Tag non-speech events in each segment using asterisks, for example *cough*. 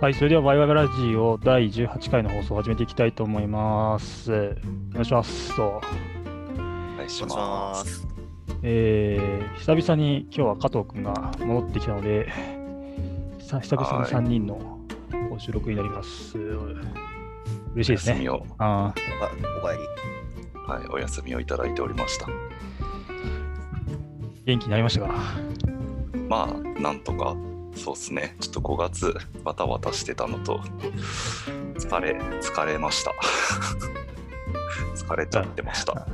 はい、それではワイワイラジオ第18回の放送を始めていきたいと思います。お願いします。とお願いしま。すす。えー久々に今日は加藤くんが戻ってきたので、さ久々にはい3人の収録になります。嬉しいですね。お休みを、あおかえり。はい、お休みをいただいておりました。ー元気になりましたか？まあ、なんとか、そうですね。ちょっと5月、バタバタしてたのと、疲れ、疲れました。*laughs* 疲れちゃってました。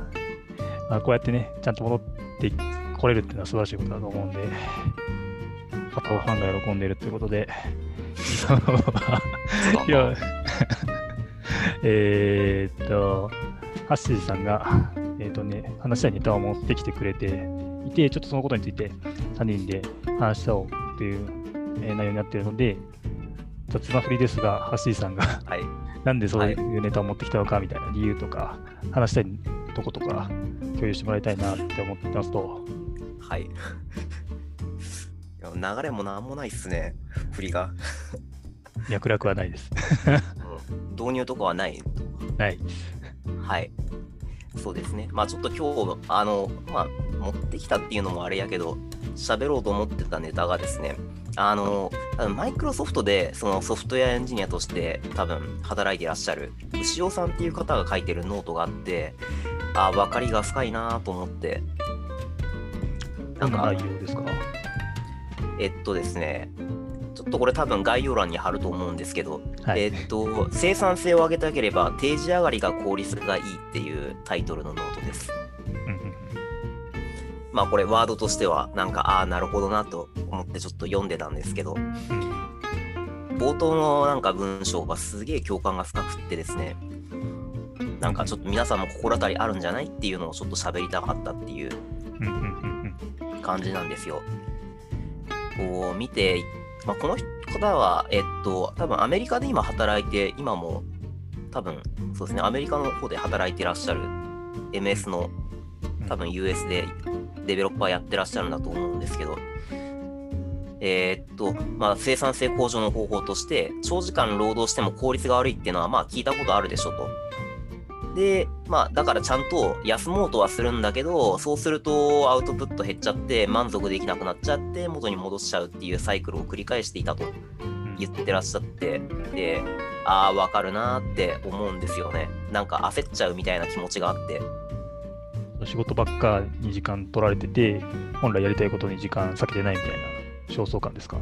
ま *laughs* あ、こうやってね、ちゃんと戻ってこれるっていうのは素晴らしいことだと思うんで、加藤ファンが喜んでいるということで、*laughs* いやな、えーっと、ハッシーさんが、えーっとね、話したいネタを持ってきてくれていて、ちょっとそのことについて3人で話したおうっていう、えー内容になっているので、雑な振りですが、ハッシーさんがはい。*laughs* なんでそういうネタを持ってきたのかみたいな理由とか、話したいとことか、共有してもらいたいなって思ってますと、はい。*laughs* いや流れもなんもないっすね。振りが。*laughs* 脈絡はないです。うん導入とかはない？ない。はい。そうですね。まあちょっと今日、あの、まあ、持ってきたっていうのもあれやけど、喋ろうと思ってたネタがですね、あの、マイクロソフトでそのソフトウェアエンジニアとして多分働いていらっしゃる牛尾さんっていう方が書いてるノートがあって、ああ、分かりみが深いなと思って、どんな内容ですか？えっとですね、ちょっとこれ多分概要欄に貼ると思うんですけど、はい。えっと、生産性を上げたければ定時上がりが効率がいいっていうタイトルのノートです。まあこれワードとしてはなんかああなるほどなと思ってちょっと読んでたんですけど、冒頭のなんか文章がすげえ共感が深くってですね、なんかちょっと皆さんも心当たりあるんじゃないっていうのをちょっと喋りたかったっていう感じなんですよ。こう見て、まあ、この方は、えっと、多分アメリカで今働いて、今も多分そうですね、アメリカの方で働いてらっしゃる MS のうん。多分 US でデベロッパーやってらっしゃるんだと思うんですけど、えーっと、まあ、生産性向上の方法として、長時間労働しても効率が悪いっていうのは、まあ、聞いたことあるでしょと。で、まあ、だからちゃんと休もうとはするんだけど、そうするとアウトプット減っちゃって、満足できなくなっちゃって、元に戻しちゃうっていうサイクルを繰り返していたとうん言ってらっしゃって、で、ああ、わかるなーって思うんですよね。なんか焦っちゃうみたいな気持ちがあって。仕事ばっかに時間取られてて、本来やりたいことに時間割けてないみたいな焦燥感ですか？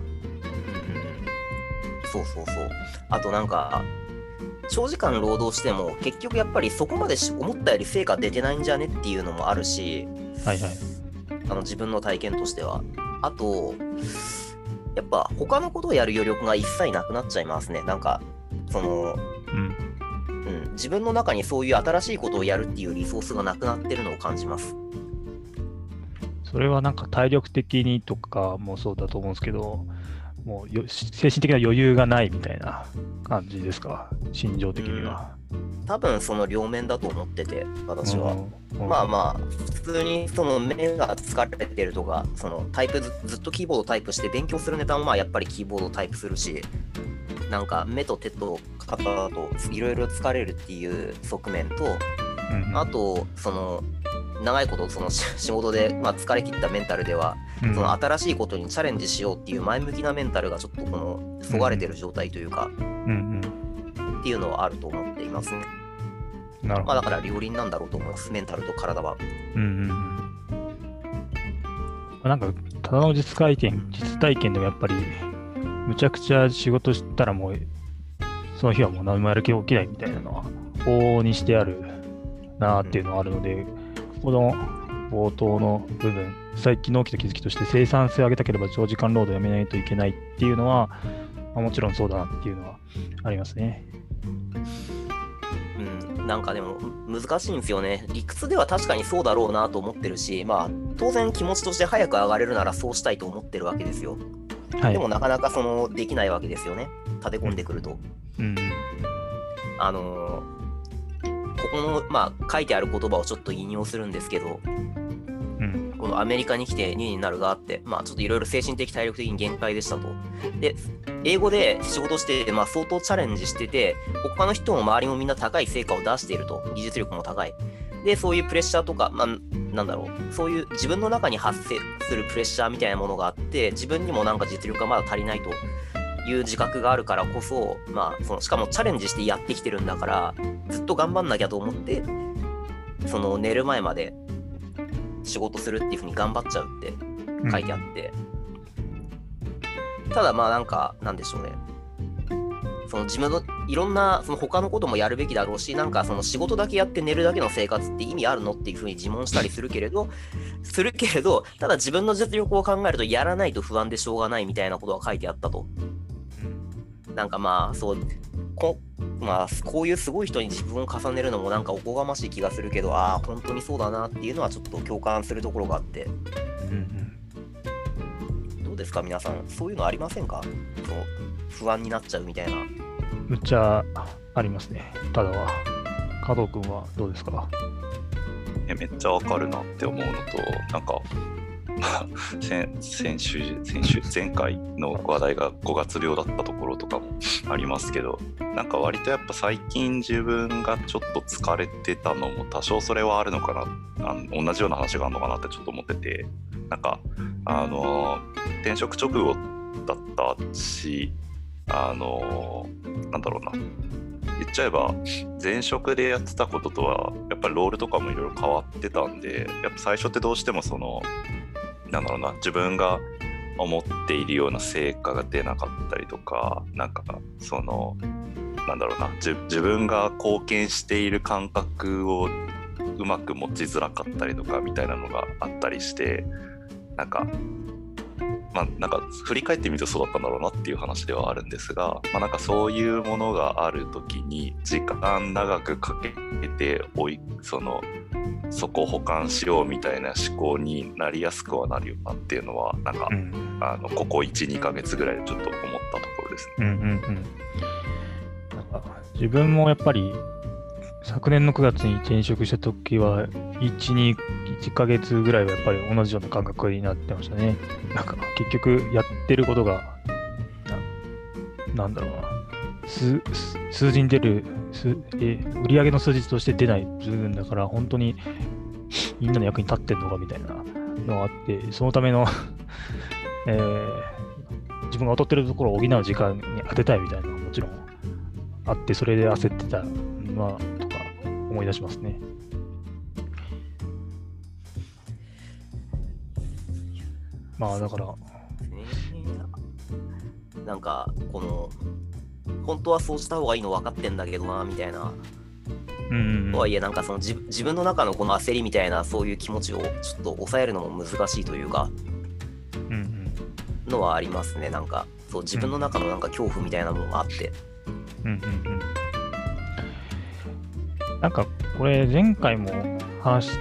そうそうそう。あとなんか、長時間労働しても結局やっぱりそこまでし思ったより成果出てないんじゃねっていうのもあるし、はいはい。あの自分の体験としては。あと、やっぱ他のことをやる余力が一切なくなっちゃいますね。なんか、その、うん。うん、自分の中にそういう新しいことをやるっていうリソースがなくなってるのを感じます。それはなんか体力的にとかもそうだと思うんですけど、もうよ精神的な余裕がないみたいな感じですか、心情的には。多分その両面だと思ってて、私は。うんまあまあ、普通にその目が疲れてるとか、そのタイプずずっとキーボードタイプして勉強するネタもまあやっぱりキーボードタイプするし、なんか目と手と肩だといろいろ疲れるっていう側面と、うんあと、その長いことそのし *laughs* 仕事で、まあ、疲れ切ったメンタルでは、うんその新しいことにチャレンジしようっていう前向きなメンタルがちょっとこのそがれてる状態というか、うんっていうのはあると思っていますね。うん。なるほど。まあだから両輪なんだろうと思います、メンタルと体は。うんうんうんなんか、ただの実体験、実体験でもやっぱり、むちゃくちゃ仕事したらもう、その日はもう何もやる気起きないみたいなのは、往々にしてあるなっていうのはあるので、この冒頭の部分、最近の起きた気づきとして、生産性を上げたければ長時間労働をやめないといけないっていうのは、まあもちろんそうだなっていうのはありますね。うん、なんかでも難しいんですよね。理屈では確かにそうだろうなと思ってるし、まあ当然気持ちとして早く上がれるならそうしたいと思ってるわけですよ。はい。でもなかなかそのできないわけですよね。立て込んでくると。うんあのーここの、まあ、書いてある言葉をちょっと引用するんですけど、うん。ここのアメリカに来て2年になるがあって、まあちょっといろいろ精神的体力的に限界でしたと。で、英語で仕事してて、まあ相当チャレンジしてて、他の人も周りもみんな高い成果を出していると。技術力も高い。で、そういうプレッシャーとか、まあ、なんだろう、そういう自分の中に発生するプレッシャーみたいなものがあって、自分にもなんか実力がまだ足りないという自覚があるからこそ、まあ、そのしかもチャレンジしてやってきてるんだから、ずっと頑張んなきゃと思って、その寝る前まで仕事するっていうふうに頑張っちゃうって書いてあって、ただまあなんか、なんでしょうね。その自分のいろんなその他のこともやるべきだろうし、なんかその仕事だけやって寝るだけの生活って意味あるのっていうふうに自問したりするけれど、*laughs* するけれど、ただ自分の実力を考えるとやらないと不安でしょうがないみたいなことが書いてあったと。なんかまあ、そう、こまあ、こういうすごい人に自分を重ねるのもなんかおこがましい気がするけど、ああ、本当にそうだなっていうのはちょっと共感するところがあって、うん。どうですか、皆さん、そういうのありませんか？そう不安になっちゃうみたいな。うん。むっちゃありますね。ただは。加藤君はどうですか？えめっちゃわかるなって思うのと、なんか、ま *laughs* あ先先週、先週、前回の話題が5月病だったところとかもありますけど、なんか割とやっぱ最近自分がちょっと疲れてたのも多少それはあるのかな、あの同じような話があるのかなってちょっと思ってて、なんか、あの、転職直後だったし、あの、なんだろうな、言っちゃえば前職でやってたこととはやっぱりロールとかもいろいろ変わってたんでやっぱ最初ってどうしてもそのなんだろうな自分が思っているような成果が出なかったりとかなんかそのなんだろうな自分が貢献している感覚をうまく持ちづらかったりとかみたいなのがあったりしてなんかまあ、なんか振り返ってみるとそうだったんだろうなっていう話ではあるんですが、まあ、なんかそういうものがある時に時間長くかけておいそのそこを保管しようみたいな思考になりやすくはなるよなっていうのはなんか、うん。あのここ12ヶ月ぐらいでちょっと思ったところですね。うんうんうん。なんか自分もやっぱり昨年の9月に転職した時は1、2、1ヶ月ぐらいはやっぱり同じような感覚になってましたね。なんか結局やってることがななんだろうな数数字に出る数え売上の数字として出ない部分だから本当にみんなの役に立ってんのかみたいなのがあってそのための、*laughs* えー自分が劣ってるところを補う時間に当てたいみたいなのがもちろんあってそれで焦ってたまあ思い出しますね。まあだから、ねなんか、この、本当はそうした方がいいの分かってんだけどな、みたいな。うんとはいえ、なんかその自自分の中のこの焦りみたいな、そういう気持ちをちょっと抑えるのも難しいというか、うんうんのはありますね。なんか、そう、自分の中のなんか恐怖みたいなものがあって。うんうんうんなんかこれ前回も話し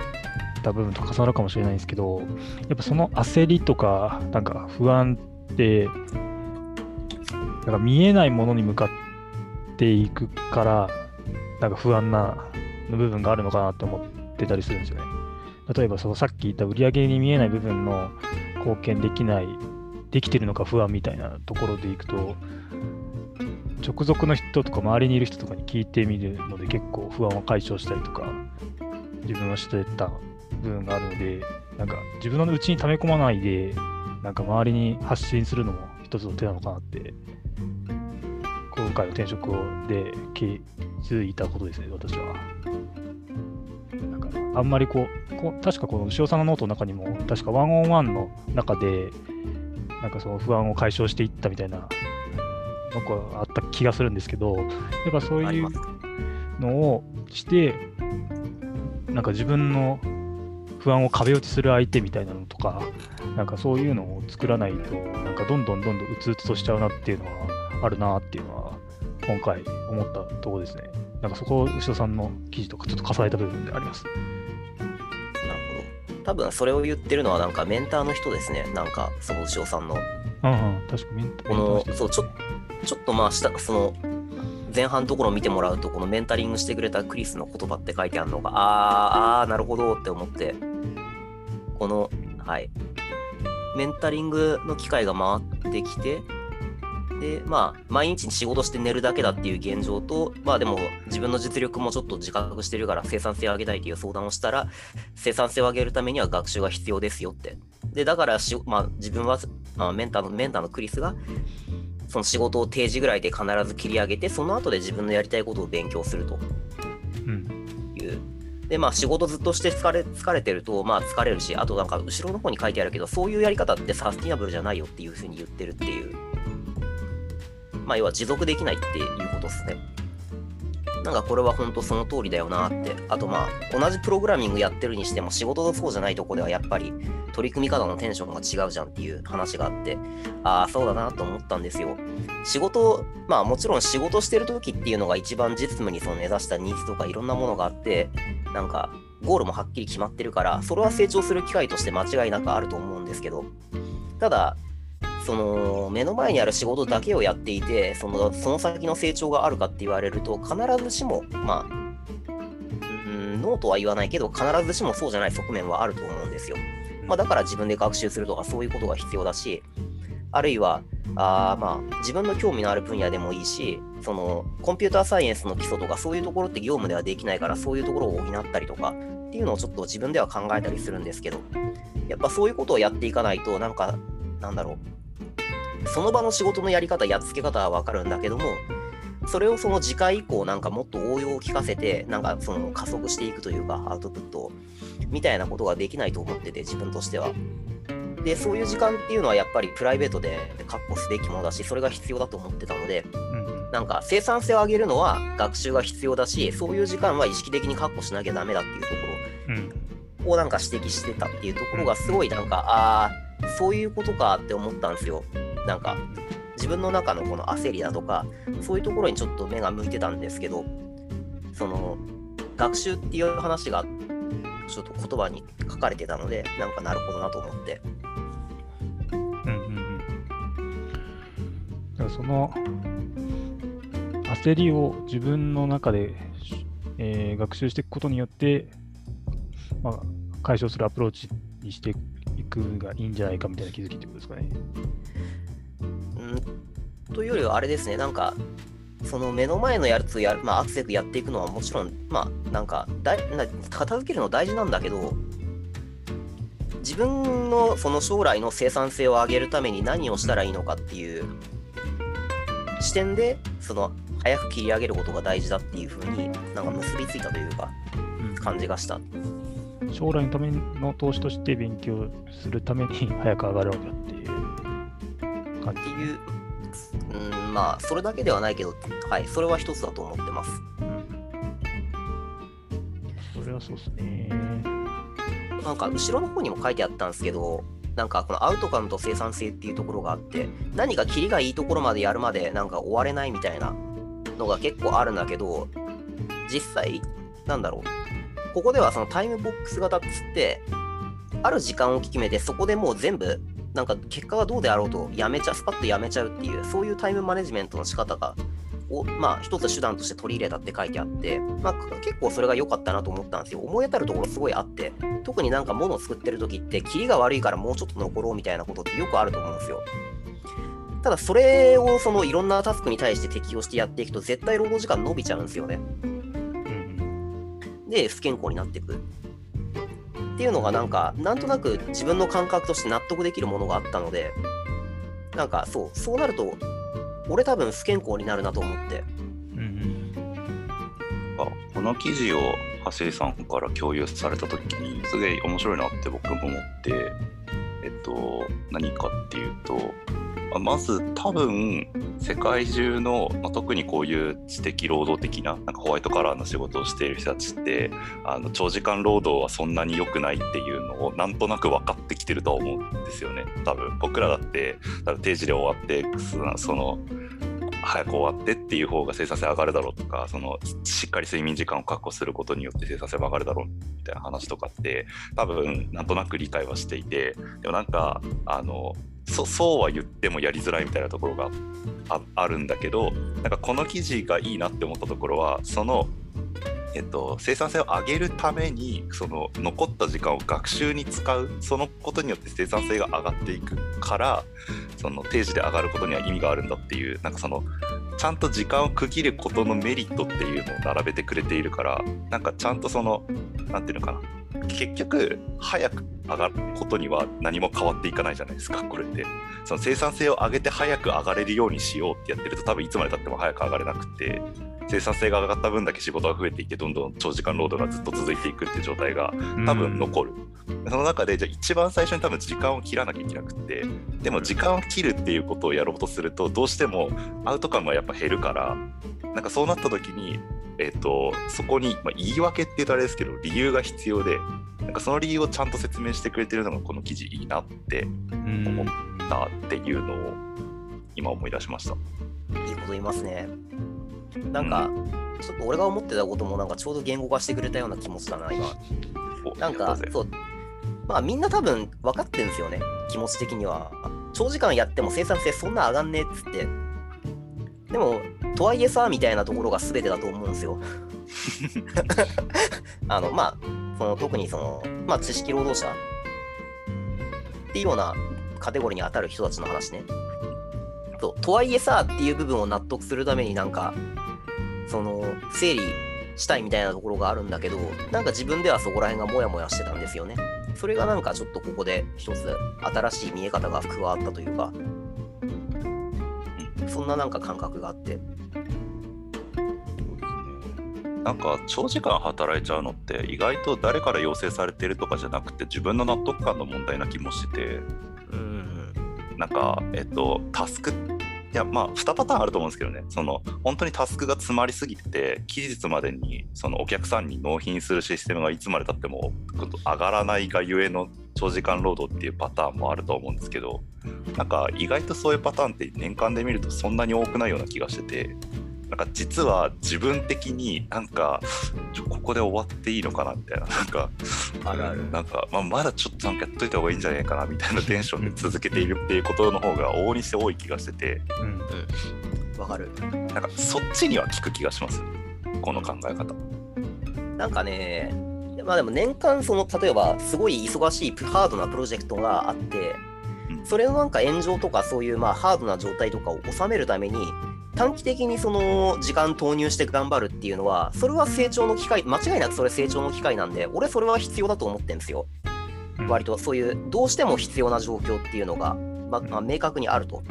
た部分と重なるかもしれないんですけど、やっぱその焦りとか、なんか不安って、なんか見えないものに向かっていくから、なんか不安な部分があるのかなって思ってたりするんですよね。例えばそのさっき言った売り上げに見えない部分の貢献できない、できてるのか不安みたいなところでいくと、直属の人とか周りにいる人とかに聞いてみるので結構不安を解消したりとか自分はしてた部分があるのでなんか自分の内に溜め込まないでなんか周りに発信するのも一つの手なのかなって今回の転職で気づいたことですね私は。なんかあんまりこうこ確かこの牛尾さんのノートの中にも確か one-on-one の中でなんかその不安を解消していったみたいななんかあった気がするんですけど、やっぱそういう。のをして、なんか自分の不安を壁打ちする相手みたいなのとか、なんかそういうのを作らないと、なんかどんどんどんどんうつうつとしちゃうなっていうのはあるなっていうのは、今回思ったところですね。なんかそこを牛尾さんの記事とかちょっと重ねた部分であります。多分それを言ってるのはなんかメンターの人ですね。なんかその牛尾さんの。うんうん、確かメンタこのそう、ちょちょっとまあ下、その、前半のところを見てもらうと、このメンタリングしてくれたクリスの言葉って書いてあるのが、あー、あー、なるほどって思って、このはい。メンタリングの機会が回ってきて、で、まあ、毎日仕事して寝るだけだっていう現状と、まあでも自分の実力もちょっと自覚してるから生産性を上げたいという相談をしたら、生産性を上げるためには学習が必要ですよって。で、だからし、まあ自分は、まあ、メンターの、メンターのクリスが、その仕事を定時ぐらいで必ず切り上げて、その後で自分のやりたいことを勉強するとうん。いう。で、まあ仕事ずっとして疲れ疲れてると、まあ疲れるし、あとなんか後ろの方に書いてあるけど、そういうやり方ってサスティナブルじゃないよっていうふうに言ってるっていう。まあ要は持続できないっていうことですね。なんかこれは本当その通りだよなって。あとまあ同じプログラミングやってるにしても仕事とそうじゃないとこではやっぱり取り組み方のテンションが違うじゃんっていう話があって、ああ、そうだなと思ったんですよ。仕事、まあもちろん仕事してる時っていうのが一番実務にその目指したニーズとかいろんなものがあって、なんかゴールもはっきり決まってるから、それは成長する機会として間違いなくあると思うんですけど、ただ、その目の前にある仕事だけをやっていて、そのその先の成長があるかって言われると、必ずしも、まあ、ノーとは言わないけど、必ずしもそうじゃない側面はあると思うんですよ。まあ、だから自分で学習するとかそういうことが必要だし、あるいは、あまあ自分の興味のある分野でもいいし、そのコンピューターサイエンスの基礎とかそういうところって業務ではできないからそういうところを補ったりとかっていうのをちょっと自分では考えたりするんですけど、やっぱそういうことをやっていかないと、なんか、なんだろう、その場の仕事のやり方、やっつけ方はわかるんだけども、それをその次回以降なんかもっと応用を聞かせて、なんかその加速していくというか、アウトプットをみたいなことができないと思ってて、自分としては。で、そういう時間っていうのはやっぱりプライベートで確保すべきものだし、それが必要だと思ってたので、うん。なんか生産性を上げるのは学習が必要だし、そういう時間は意識的に確保しなきゃダメだっていうとこうん。ろをなんか指摘してたっていうところがすごいなんか、ああ、そういうことかって思ったんですよ。なんか自分の中のこの焦りだとか、そういうところにちょっと目が向いてたんですけど、その学習っていう話がちょっと言葉に書かれてたので、なんかなるほどなと思って。うんうんうん。だからその焦りを自分の中で、えー学習していくことによって、まあ、解消するアプローチにしていくがいいんじゃないかみたいな気づきってことですかね。うんというよりはあれですね、なんか、その目の前のやつをやる、まあ、アクセクやっていくのはもちろん、まあ、なんかだいな、片付けるの大事なんだけど、自分のその将来の生産性を上げるために何をしたらいいのかっていう視点で、その早く切り上げることが大事だっていうふうになんか結びついたというか、感じがした。将来のための投資として勉強するために早く上がるわけだっていう感じ。っていう、うん、まあ、それだけではないけど、はい、それは一つだと思ってます。それはそうですね。なんか後ろの方にも書いてあったんですけど、なんかこのアウトカムと生産性っていうところがあって、何かキリがいいところまでやるまでなんか終われないみたいなのが結構あるんだけど、実際、なんだろう、ここではそのタイムボックス型っつって、ある時間を決めて、そこでもう全部、なんか結果がどうであろうとやめちゃ、スパッとやめちゃうっていう、そういうタイムマネジメントの仕方が、をまあ一つ手段として取り入れたって書いてあって、まあ結構それが良かったなと思ったんですよ。思い当たるところすごいあって、特になんか物を作ってる時って、キリが悪いからもうちょっと残ろうみたいなことってよくあると思うんですよ。ただそれをそのいろんなタスクに対して適用してやっていくと絶対労働時間伸びちゃうんですよね。うんで不健康になっていく。っていうのがなんかなんとなく自分の感覚として納得できるものがあったのでなんかそうそうなると俺多分不健康になるなと思って。うんうんあこの記事を橋井さんから共有された時にすごい面白いなって僕も思ってえっと何かっていうとあまず多分世界中の、まあ、特にこういう知的労働的ななんかホワイトカラーの仕事をしている人たちってあの長時間労働はそんなに良くないっていうのをなんとなく分かってきてるとは思うんですよね。多分僕らだって多分定時で終わってその早く終わってっていう方が生産性上がるだろうとかそのしっかり睡眠時間を確保することによって生産性も上がるだろうみたいな話とかって多分なんとなく理解はしていてでもなんかあのそそうは言ってもやりづらいみたいなところがあるんだけどなんかこの記事がいいなって思ったところはそのえっと、生産性を上げるためにその残った時間を学習に使うそのことによって生産性が上がっていくからその定時で上がることには意味があるんだっていうなんかそのちゃんと時間を区切ることのメリットっていうのを並べてくれているからなんかちゃんとその何ていうのかな結局早く上がることには何も変わっていかないじゃないですか。これって。その生産性を上げて早く上がれるようにしようってやってると多分いつまでたっても早く上がれなくて生産性が上がった分だけ仕事が増えていってどんどん長時間労働がずっと続いていくっていう状態が多分残る、その中でじゃあ一番最初に多分時間を切らなきゃいけなくってでも時間を切るっていうことをやろうとするとどうしてもアウトカムがやっぱ減るからなんかそうなった時にえーと、そこに、まあ、言い訳って言うとあれですけど理由が必要でなんかその理由をちゃんと説明してくれてるのがこの記事いいなって思ったっていうのを今思い出しました。いいこと言いますね。なんか、うん、ちょっと俺が思ってたこともなんかちょうど言語化してくれたような気持ちだな、今。なんか、そう、まあみんな多分分かってるんですよね、気持ち的には。長時間やっても生産性そんな上がんねえっつって。でも、とはいえさ、みたいなところが全てだと思うんですよ。*laughs* あの、まあ、その特にその、まあ、知識労働者っていうようなカテゴリーに当たる人たちの話ね。ととはいえさっていう部分を納得するためになんかその整理したいみたいなところがあるんだけどなんか自分ではそこら辺がモヤモヤしてたんですよねそれがなんかちょっとここで一つ新しい見え方が加わったというかそんななんか感覚があってなんか長時間働いちゃうのって意外と誰から要請されてるとかじゃなくて自分の納得感の問題な気もして。て、うん、なんかえっとタスクいやまあ2パターンあると思うんですけどね。その本当にタスクが詰まりすぎて期日までにそのお客さんに納品するシステムがいつまでたっても上がらないがゆえの長時間労働っていうパターンもあると思うんですけどなんか意外とそういうパターンって年間で見るとそんなに多くないような気がしててなんか実は自分的になんかここで終わっていいのかなみたいな。なんかあるある。なんか、まあ、まだちょっとなんかやっといた方がいいんじゃないかなみたいなテンションで続けているっていうことの方が往々にして多い気がしてて。うん。うんわかる。なんかそっちには効く気がします。この考え方。なんかねまあでも年間その例えばすごい忙しいハードなプロジェクトがあってそれのなんか炎上とかそういうまあハードな状態とかを収めるために短期的にその時間投入して頑張るっていうのは、それは成長の機会、間違いなくそれ成長の機会なんで、俺それは必要だと思ってんですよ。割とそういうどうしても必要な状況っていうのが、ままあ、明確にあると。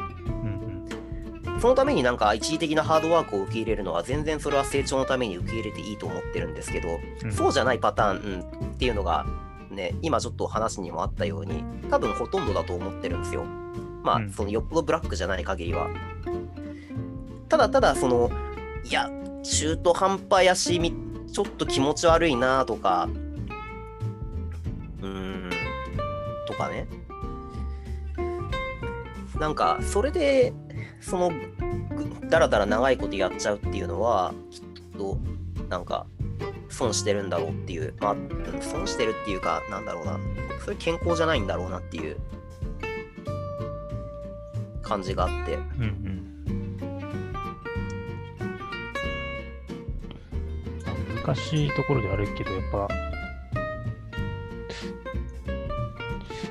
そのためになんか一時的なハードワークを受け入れるのは全然それは成長のために受け入れていいと思ってるんですけど、うん、そうじゃないパターン、うん、っていうのがね、今ちょっと話にもあったように、多分ほとんどだと思ってるんですよ。まあ、そのよっぽどブラックじゃない限りは。ただただそのいや中途半端やしちょっと気持ち悪いなとかうーんとかね。なんかそれでそのだらだら長いことやっちゃうっていうのはきっとなんか損してるんだろうっていうまあ損してるっていうかなんだろうな。それ健康じゃないんだろうなっていう感じがあって、うんうん。難しいところであるけど、やっぱ、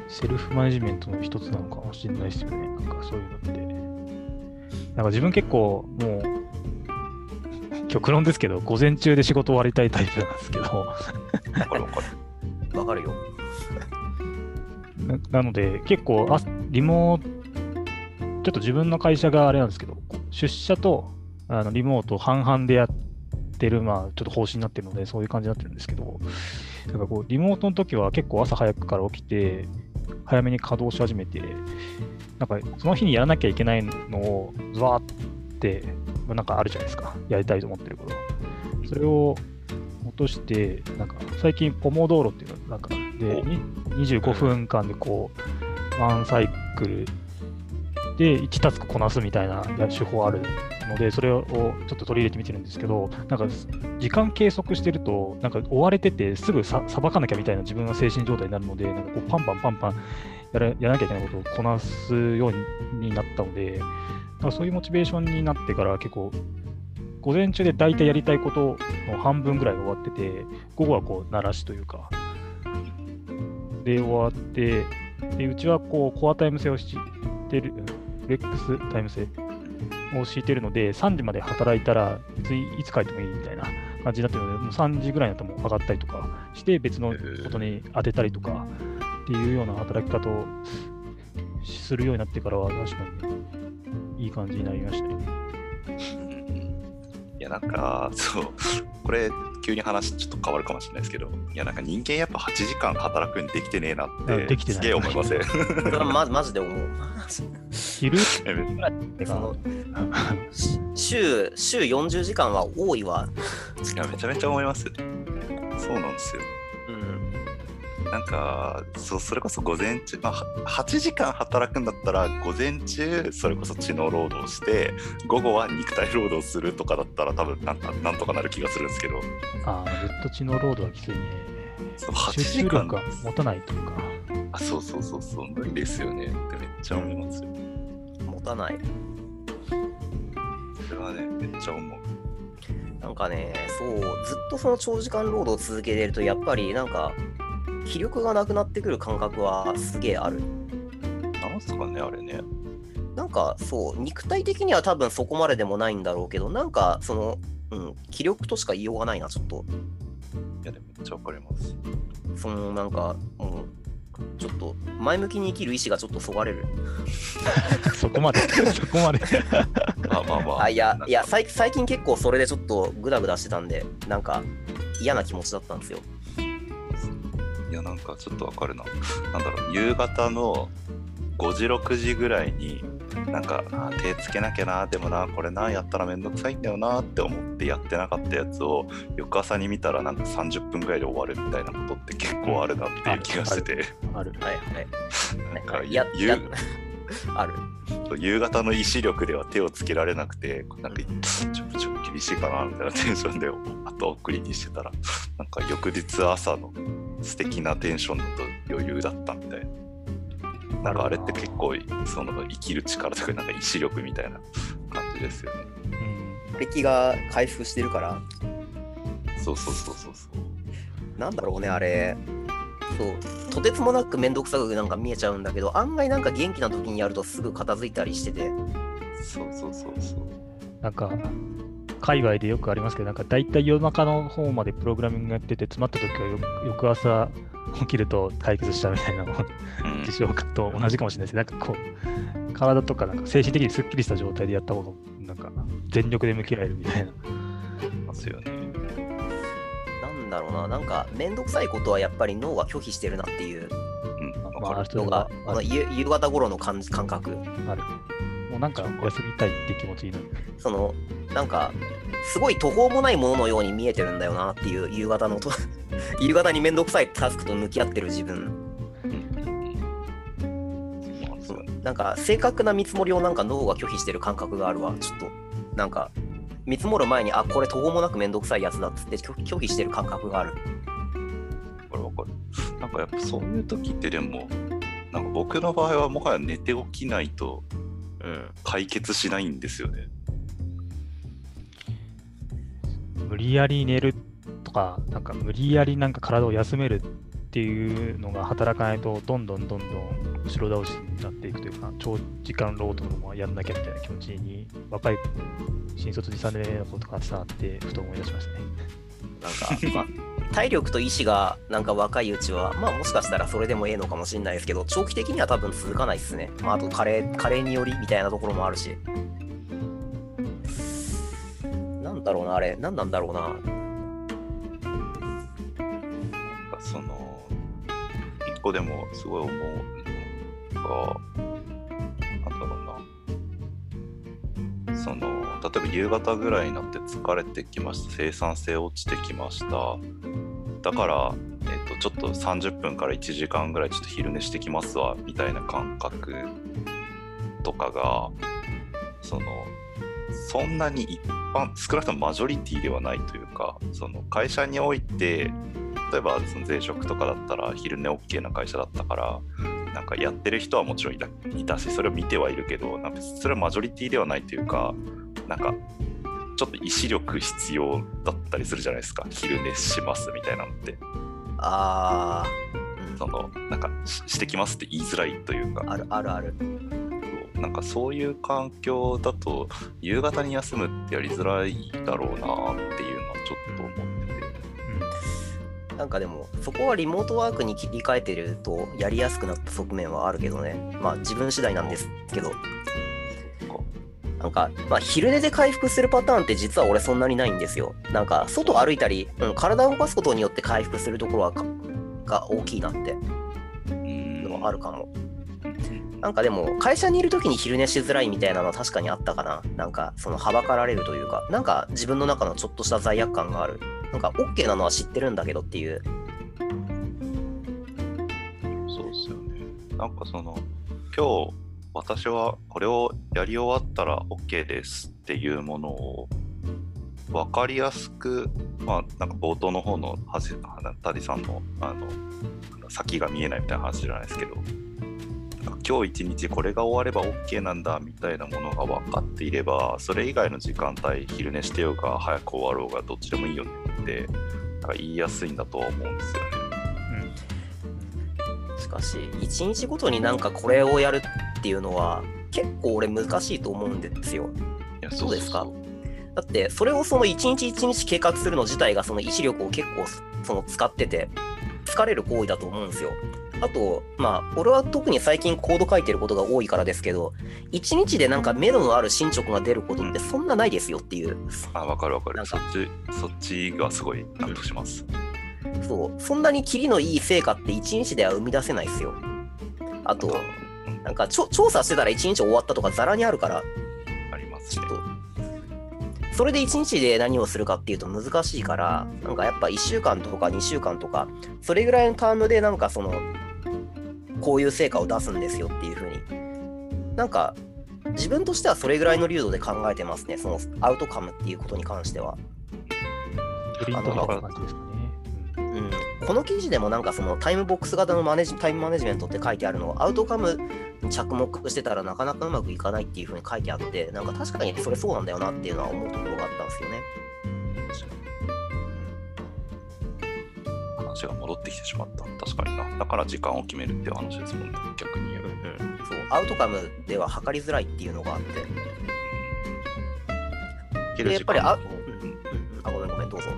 セルフマネジメントの一つなのかもしれないですよね。なんかそういうのって。なんか自分結構もう、極論ですけど、午前中で仕事終わりたいタイプなんですけど。わかるわかる。わかるよ。ななので、結構あ、リモート、ちょっと自分の会社があれなんですけど、出社とあのリモート半々でやっってる、まあ、ちょっと方針になってるので、そういう感じになってるんですけど、なんかこう、リモートの時は結構朝早くから起きて、早めに稼働し始めて、なんかその日にやらなきゃいけないのを、ズワーって、なんかあるじゃないですか、やりたいと思ってること。それを落として、なんか最近、ポモ道路っていうのなんかで、25分間でこう、ワンサイクルで1タスクこなすみたいな手法あるので、それをちょっと取り入れてみてるんですけど、なんか時間計測してると、なんか追われてて、すぐさばかなきゃみたいな自分の精神状態になるので、なんかこうパンパンパンパンやらやらなきゃいけないことをこなすようになったので、なんかそういうモチベーションになってから結構、午前中で大体やりたいことの半分ぐらいが終わってて、午後はこう、鳴らしというか、で終わって、でうちはこう、コアタイム制をしてる、レックスタイム制を敷いてるので、3時まで働いたら、別にいつ帰ってもいいみたいな感じになってるので、もう3時ぐらいになったらもう上がったりとかして、別のことに当てたりとかっていうような働き方をするようになってからは、確かにいい感じになりましたね。やなんかそう *laughs* これ急に話ちょっと変わるかもしれないですけどいやなんか人間やっぱ8時間働くにできてねえなっあてできてないすげえ思いません？それはマジマジで思う。昼？そのか、週、週40時間は多いわ。いやめちゃめちゃ思いますよそうなんですようん。なんかそうそれこそ午前中、まあ、は8時間働くんだったら午前中それこそ知能労働して午後は肉体労働するとかだったら多分なんかなんとかなる気がするんですけど。ああ、ずっと知能労働はきついね。そう8集中時間力が持たないというか、あそうそうそうそう無理ですよね。ってめっちゃ思いますよ。持たない。それはねめっちゃ思う。なんかね、そう、ずっとその長時間労働を続けてると、やっぱりなんか、気力がなくなってくる感覚はすげえある。なんすかねあれねなんかそう、肉体的には多分そこまででもないんだろうけど、なんかその、うん、気力としか言いようがないな、ちょっと。いやでもめっちゃわかりますそのなんか、うん、ちょっと前向きに生きる意志がちょっとそがれる。*laughs* そこまで、*laughs* そこまで。まあまあまああいやいや最、最近結構それでちょっとグダグダしてたんで、なんか嫌な気持ちだったんですよ。いやなんかちょっとわかるななんだろう夕方の5時6時ぐらいになんか手つけなきゃなでもなこれなやったらめんどくさいんだよなって思ってやってなかったやつを翌朝に見たらなんか30分ぐらいで終わるみたいなことって結構あるなっていう気がしててある。はいはい。*laughs* なんかや、夕や、ある。夕方の意志力では手をつけられなくてなんかちょちょっと厳しいかなみたいなテンションで後送りにしてたらなんか翌日朝の素敵なテンションだと余裕だったみたいな。なんかあれって結構その生きる力とかなんか意志力みたいな感じですよね。うん。敵が回復してるから、そうそうそうそうそう。なんだろうね、あれ。そう、とてつもなくめんどくさくなんか見えちゃうんだけど、案外なんか元気な時にやるとすぐ片付いたりしてて、そうそうそうそう。なんか、海外でよくありますけど、なんか大体夜中の方までプログラミングやってて、詰まった時はよ翌朝起きると解決したみたいなのうん *laughs* 事象と同じかもしれないです。なんかこう、体とかなんか精神的にすっきりした状態でやった方が、なんか全力で向き合えるみたいな。ますよね。なんだろうな、なんかめんどくさいことはやっぱり脳が拒否してるなっていううん。まあ、のはが、あの夕夕方頃の感じ感覚。ある。もうなんかお休みたいって気持ちになる。その、なんか、すごい途方もないもののように見えてるんだよなっていう夕方のと、*laughs* 夕方にめんどくさいタスクと向き合ってる自分。なんか正確な見積もりをなんか脳が拒否してる感覚があるわ。ちょっと、なんか、見積もる前に、あ、これ途方もなくめんどくさいやつだっつって拒拒否してる感覚がある。これわかる。なんかやっぱそういう時ってでも、なんか僕の場合はもはや寝て起きないとうん。解決しないんですよね。無理やり寝るとか、なんか無理やりなんか体を休めるっていうのが働かないと、どんどんどんどん後ろ倒しになっていくというか、長時間労働もやんなきゃみたいな気持ちに、若い新卒2、3年目の子とかさあって、ふと思い出しましたね。なんか、まあ、体力と意志がなんか若いうちは、まあもしかしたらそれでもええのかもしれないですけど、長期的には多分続かないっすね。まああと加齢、加齢によりみたいなところもあるし。なんだろうな、あれ。なんなんだろうな。なんかその、一個でもすごい思うのが、なんだろうな。その、例えば夕方ぐらいになって疲れてきました。生産性落ちてきました。だから、えっと、ちょっと30分から1時間ぐらいちょっと昼寝してきますわ、みたいな感覚とかが、その、そんなに一般、少なくともマジョリティではないというか、その会社において、例えばその前職とかだったら昼寝 OK な会社だったから、なんかやってる人はもちろんいたいたし、それを見てはいるけど、なんかそれはマジョリティではないというか、なんかちょっと意志力必要だったりするじゃないですか。昼寝しますみたいなのって。あそのなんかししてきますって言いづらいというか。あ、あるある。ある。なんかそういう環境だと夕方に休むってやりづらいだろうなっていうのはちょっと思ってて。なんかでも、そこはリモートワークに切り替えてるとやりやすくなった側面はあるけどね。まあ自分次第なんですけど。なんか、まあ、昼寝で回復するパターンって実は俺そんなにないんですよ。なんか、外歩いたり、うん、体を動かすことによって回復するところはかが大きいなってうんのはあるかも。なんかでも、会社にいる時に昼寝しづらいみたいなのは確かにあったかな。なんか、その、はばかられるというか、なんか自分の中のちょっとした罪悪感がある。なんか、OK なのは知ってるんだけどっていう。そうですよね。なんかその、今日、私はこれをやり終わったら OK ですっていうものを分かりやすく、まあ、なんか冒頭の方のはじタディさんのあの先が見えないみたいな話じゃないですけど、今日一日これが終われば OK なんだみたいなものが分かっていれば、それ以外の時間帯、昼寝してようが早く終わろうがどっちでもいいよねって、なんか言いやすいんだとは思うんですよね。しかし、一日ごとになんかこれをやるっていうのは、結構俺難しいと思うんですよ。いやそうですか？だって、それをその一日一日計画するの自体がその意志力を結構その使ってて、疲れる行為だと思うんですよ。あと、まあ、俺は特に最近コード書いてることが多いからですけど、一日でなんか目処のある進捗が出ることってそんなないですよっていう。あ、わかるわかる。そっち、そっちがすごい納得します。そう、そんなにキリのいい成果って一日では生み出せないですよ。あと、なんか調査してたら一日終わったとかザラにあるから、ありますねちょっ。と、それで1日で何をするかっていうと難しいから、なんかやっぱ1週間とか2週間とか、それぐらいのタームでなんかその、こういう成果を出すんですよっていう風に。なんか、自分としてはそれぐらいの流度で考えてますね、そのアウトカムっていうことに関しては。プリントみたいな感じですかね。うん、この記事でもなんかそのタイムボックス型のマネジタイムマネジメントって書いてあるのはアウトカムに着目してたらなかなかうまくいかないっていうふうに書いてあってなんか確かにそれそうなんだよなっていうのは思うところがあったんですよね。話が戻ってきてしまった。確かにな。だから時間を決めるっていう話ですもんね。逆に言う。うん、そうアウトカムでは測りづらいっていうのがあって切でやっぱりあ、うんうん、あごめんごめんどうぞ。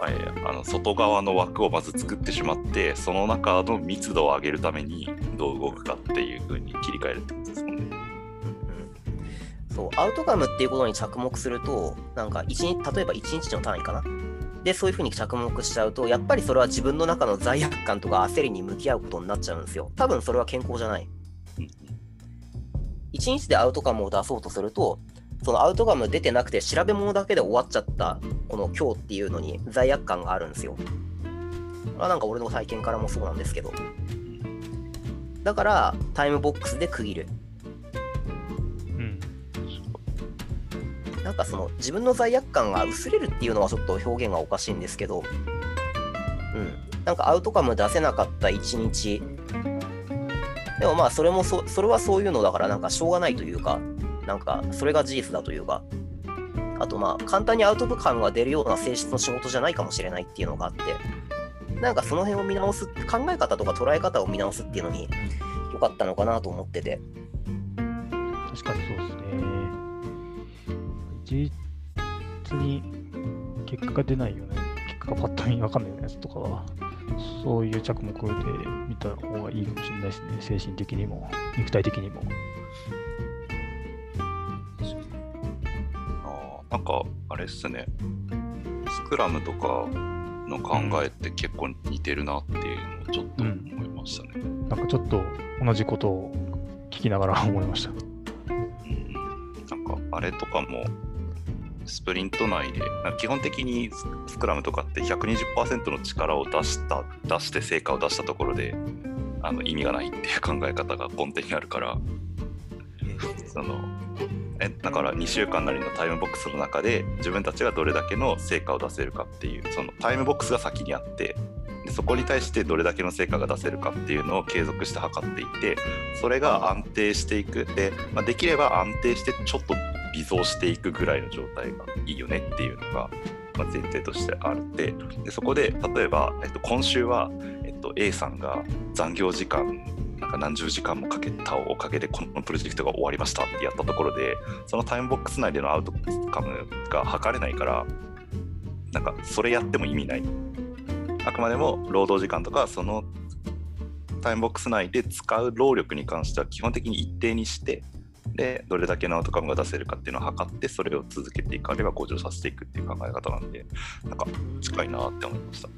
はいあの外側の枠をまず作ってしまって、その中の密度を上げるためにどう動くかっていう風に切り替えるってことですもんね。うんうんそうアウトカムっていうことに着目するとなんか一日例えば1日の単位かな？でそういうふうに着目しちゃうとやっぱりそれは自分の中の罪悪感とか焦りに向き合うことになっちゃうんですよ。多分それは健康じゃない。うん1日でアウトカムを出そうとするとそのアウトカム出てなくて調べ物だけで終わっちゃったこの今日っていうのに罪悪感があるんですよ。これはなんか俺の体験からもそうなんですけど。だからタイムボックスで区切る。うん。なんかその自分の罪悪感が薄れるっていうのはちょっと表現がおかしいんですけど、うん、なんかアウトカム出せなかった一日、でもまあそれもそそれはそういうのだからなんかしょうがないというか、なんかそれが事実だというか、あとまあ簡単にアウトプ感が出るような性質の仕事じゃないかもしれないっていうのがあって、なんかその辺を見直す、考え方とか捉え方を見直すっていうのに良かったのかなと思ってて、確かにそうですね。一律に結果が出ないよね。結果がパッと見わかんないようなやつとかは、そういう着目で見た方がいいかもしれないですね。精神的にも、肉体的にも。なんかあれっすね。スクラムとかの考えって結構似てるなっていうのをちょっと思いましたね。なんかちょっと同じことを聞きながら思いました。うんなんかあれとかもスプリント内でなんか基本的にススクラムとかって120%の力を出した出して成果を出したところであの意味がないっていう考え方が根底にあるからそのえだから2週間なりのタイムボックスの中で自分たちがどれだけの成果を出せるかっていうそのタイムボックスが先にあってでそこに対してどれだけの成果が出せるかっていうのを継続して測っていってそれが安定していく。で、まあ、できれば安定してちょっと微増していくぐらいの状態がいいよねっていうのが、ま、前提としてあってでそこで例えば、えっと、今週は、えっと、A さんが残業時間か何十時間もかけたおかげでこのプロジェクトが終わりましたってやったところでそのタイムボックス内でのアウトカムが測れないからなんかそれやっても意味ないあくまでも労働時間とかそのタイムボックス内で使う労力に関しては基本的に一定にしてでどれだけのアウトカムが出せるかっていうのを測ってそれを続けていくあるいは向上させていくっていう考え方なんでなんか近いなって思いました。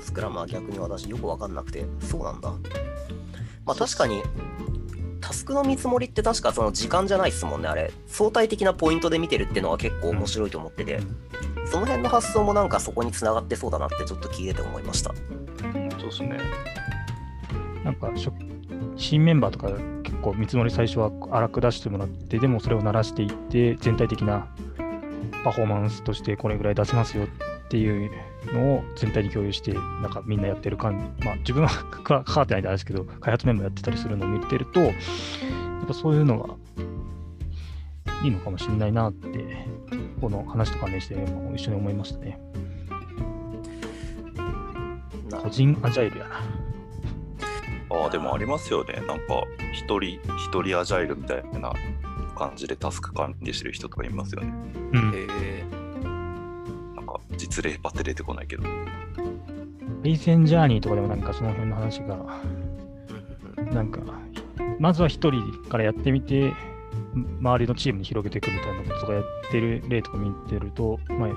スクラムは逆に私よくわかんなくて、そうなんだ。まあ確かに、タスクの見積もりって確かその時間じゃないですもんね、あれ。相対的なポイントで見てるっていうのは結構面白いと思ってて、その辺の発想もなんかそこにつながってそうだなってちょっと聞いてて思いました。そうですね。なんかしょ新メンバーとか結構見積もり最初は荒く出してもらって、でもそれを鳴らしていって、全体的なパフォーマンスとしてこれぐらい出せますよっていうのを全体に共有して、なんかみんなやってる感じ、まあ自分は関わってないんであれですけど、開発メンバーやってたりするのを見てると、やっぱそういうのがいいのかもしれないなって、この話と関連しても一緒に思いましたね。な個人アジャイルやな。ああでもありますよね。なんか一人一人アジャイルみたいな感じでタスク管理してる人とかいますよね。うんへえなんか実例パッて出てこないけど。レイセンジャーニーとかでもなんかその辺の話が、なんか、まずは一人からやってみて、周りのチームに広げていくみたいなこととかやってる例とか見てると、まあ、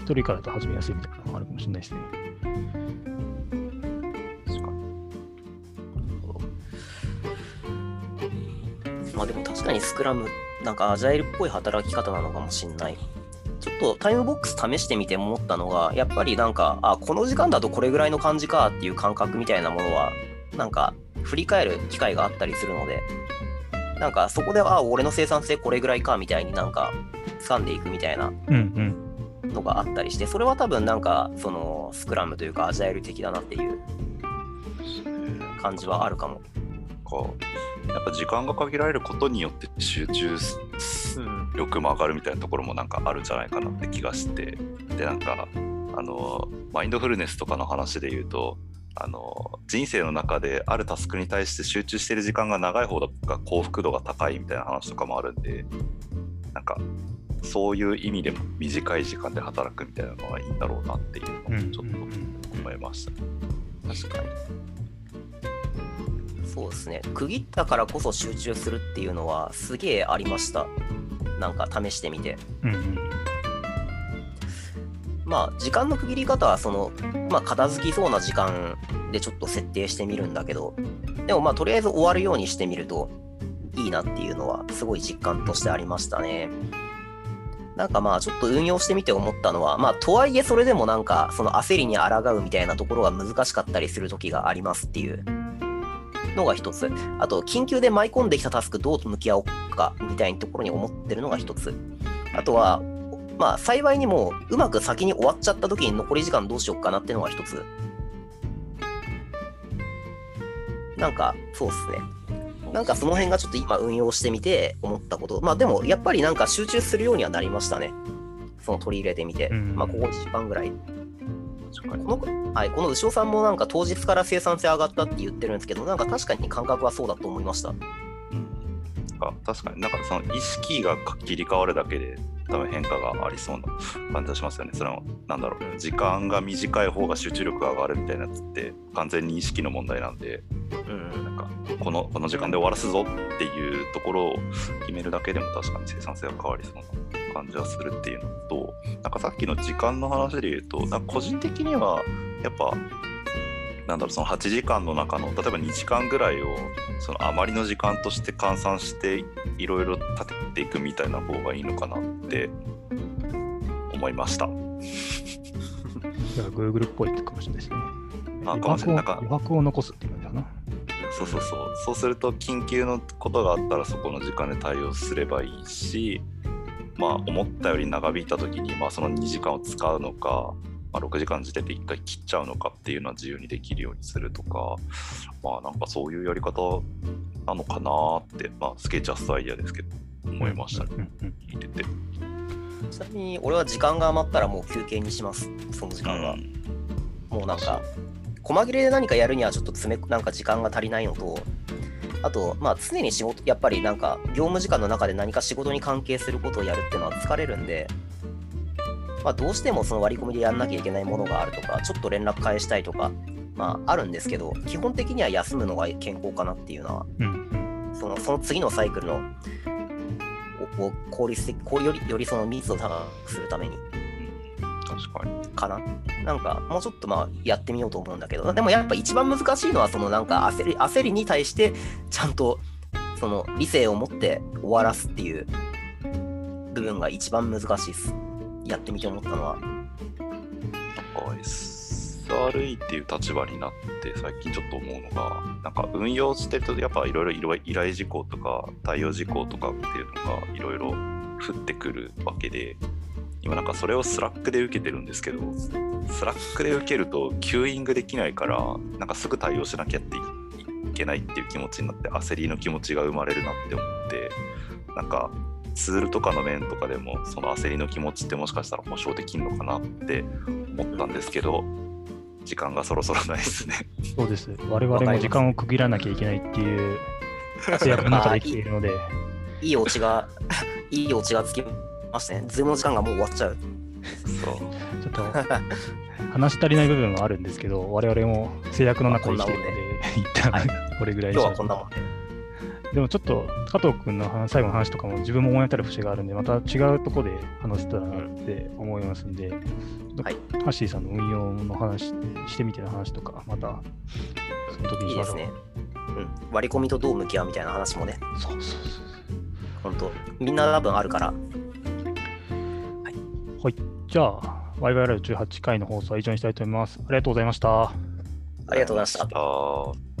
一人からだと始めやすいみたいなのがあるかもしれないですね。確かに。まあでも確かにスクラム、なんかアジャイルっぽい働き方なのかもしんない。ちょっとタイムボックス試してみて思ったのが、やっぱりなんか、あ、この時間だとこれぐらいの感じかっていう感覚みたいなものは、なんか振り返る機会があったりするので、なんかそこで、あ、俺の生産性これぐらいかみたいになんか掴んでいくみたいな。のがあったりして、それは多分なんか、そのスクラムというかアジャイル的だなっていう感じはあるかも。かやっぱ時間が限られることによって集中うん。力も上がるみたいなところもなんかあるんじゃないかなって気がしてでなんかあのマインドフルネスとかの話で言うとあの人生の中であるタスクに対して集中してる時間が長い方が幸福度が高いみたいな話とかもあるんでなんかそういう意味でも短い時間で働くみたいなのはいいんだろうなっていうのをちょっと思いました、確かに。そうですね。区切ったからこそ集中するっていうのはすげえありました。なんか試してみて。うんうん。まあ、時間の区切り方は、その、まあ、片付きそうな時間でちょっと設定してみるんだけど、でもまあ、とりあえず終わるようにしてみるといいなっていうのは、すごい実感としてありましたね。なんかまあ、ちょっと運用してみて思ったのは、まあ、とはいえそれでもなんか、その焦りに抗うみたいなところが難しかったりする時がありますっていうのが一つ。あと、緊急で舞い込んできたタスクどう向き合おうかみたいなところに思ってるのが一つ。あとは、まあ、幸いにもうまく先に終わっちゃった時に残り時間どうしようかなっていうのが一つ。なんか、そうっすね。なんかその辺がちょっと今運用してみて思ったこと。まあでもやっぱりなんか集中するようにはなりましたね。その取り入れてみて。うんまあここ1時間ぐらい。はい、この牛尾さんもなんか当日から生産性上がったって言ってるんですけど、なんか確かに感覚はそうだと思いました。うんあ確かになんかその意識が切り替わるだけで多分変化がありそうな感じがしますよね。そのなんだろう時間が短い方が集中力が上がるみたいなやつって完全に意識の問題なんでうん。なんかこのこの時間で終わらすぞっていうところを決めるだけでも確かに生産性が変わりそうな感じはするっていうのとなんかさっきの時間の話で言うとなんか個人的にはやっぱなんだろうその8時間の中の例えば2時間ぐらいをその余りの時間として換算していろいろ立てていくみたいな方がいいのかなって思いました。Google っぽいかもしれないですね。あかもしれない余白を残すっていう感じかな。そうそうそうそうすると緊急のことがあったらそこの時間で対応すればいいしまあ思ったより長引いた時にまあその2時間を使うのか、まあ、6時間の時点で1回切っちゃうのかっていうのは自由にできるようにするとかまあなんかそういうやり方なのかなってまあスケッチャストアイデアですけど思いましたね、うんうん見てて。ちなみに俺は時間が余ったらもう休憩にします、その時間は。うんもうなんか、細切れで何かやるにはちょっと詰め、なんか時間が足りないのと、あと、まあ常に仕事、やっぱりなんか業務時間の中で何か仕事に関係することをやるっていうのは疲れるんで、まあどうしてもその割り込みでやんなきゃいけないものがあるとか、ちょっと連絡返したいとか、まああるんですけど、基本的には休むのが健康かなっていうのは、うん。うんそのその次のサイクルのをを効率的、よりよりその密度を高くするために確かに。かな。なんかもうちょっとまあやってみようと思うんだけどでもやっぱ一番難しいのはそのなんか焦り焦りに対してちゃんとその理性を持って終わらすっていう部分が一番難しいです。やってみて思ったのは。なんか SRE っていう立場になって最近ちょっと思うのがなんか運用してるとやっぱいろいろ依頼事項とか対応事項とかっていうのがいろいろ降ってくるわけで今なんかそれを Slack で受けてるんですけど Slack で受けるとキューイングできないからなんかすぐ対応しなきゃっていけないっていう気持ちになって焦りの気持ちが生まれるなって思ってなんかツールとかの面とかでもその焦りの気持ちってもしかしたら保証できるのかなって思ったんですけど時間がそろそろないですね。そうです。我々も時間を区切らなきゃいけないっていう制約の中で生きているので、いいオチがいいオチがつきましたね。 Zoom の時間がもう終わっちゃう。そう。ちょっと話し足りない部分はあるんですけど、我々も制約の中で生きているので、一旦これぐらいにしましょう日はこんなもんで。でもちょっと加藤君の話最後の話とかも自分も思い当たる節があるんで、また違うところで話せたらなって思いますんで、はい。ハッシーさんの運用の話してみての話とか、またその時にしましょう。いいですね、うん、割り込みとどう向き合うみたいな話もね。そうそうそう。本当みんな多分あるからはい。じゃあ、ワイワイライブ18回の放送は以上にしたいと思います。ありがとうございました。ありがとうございました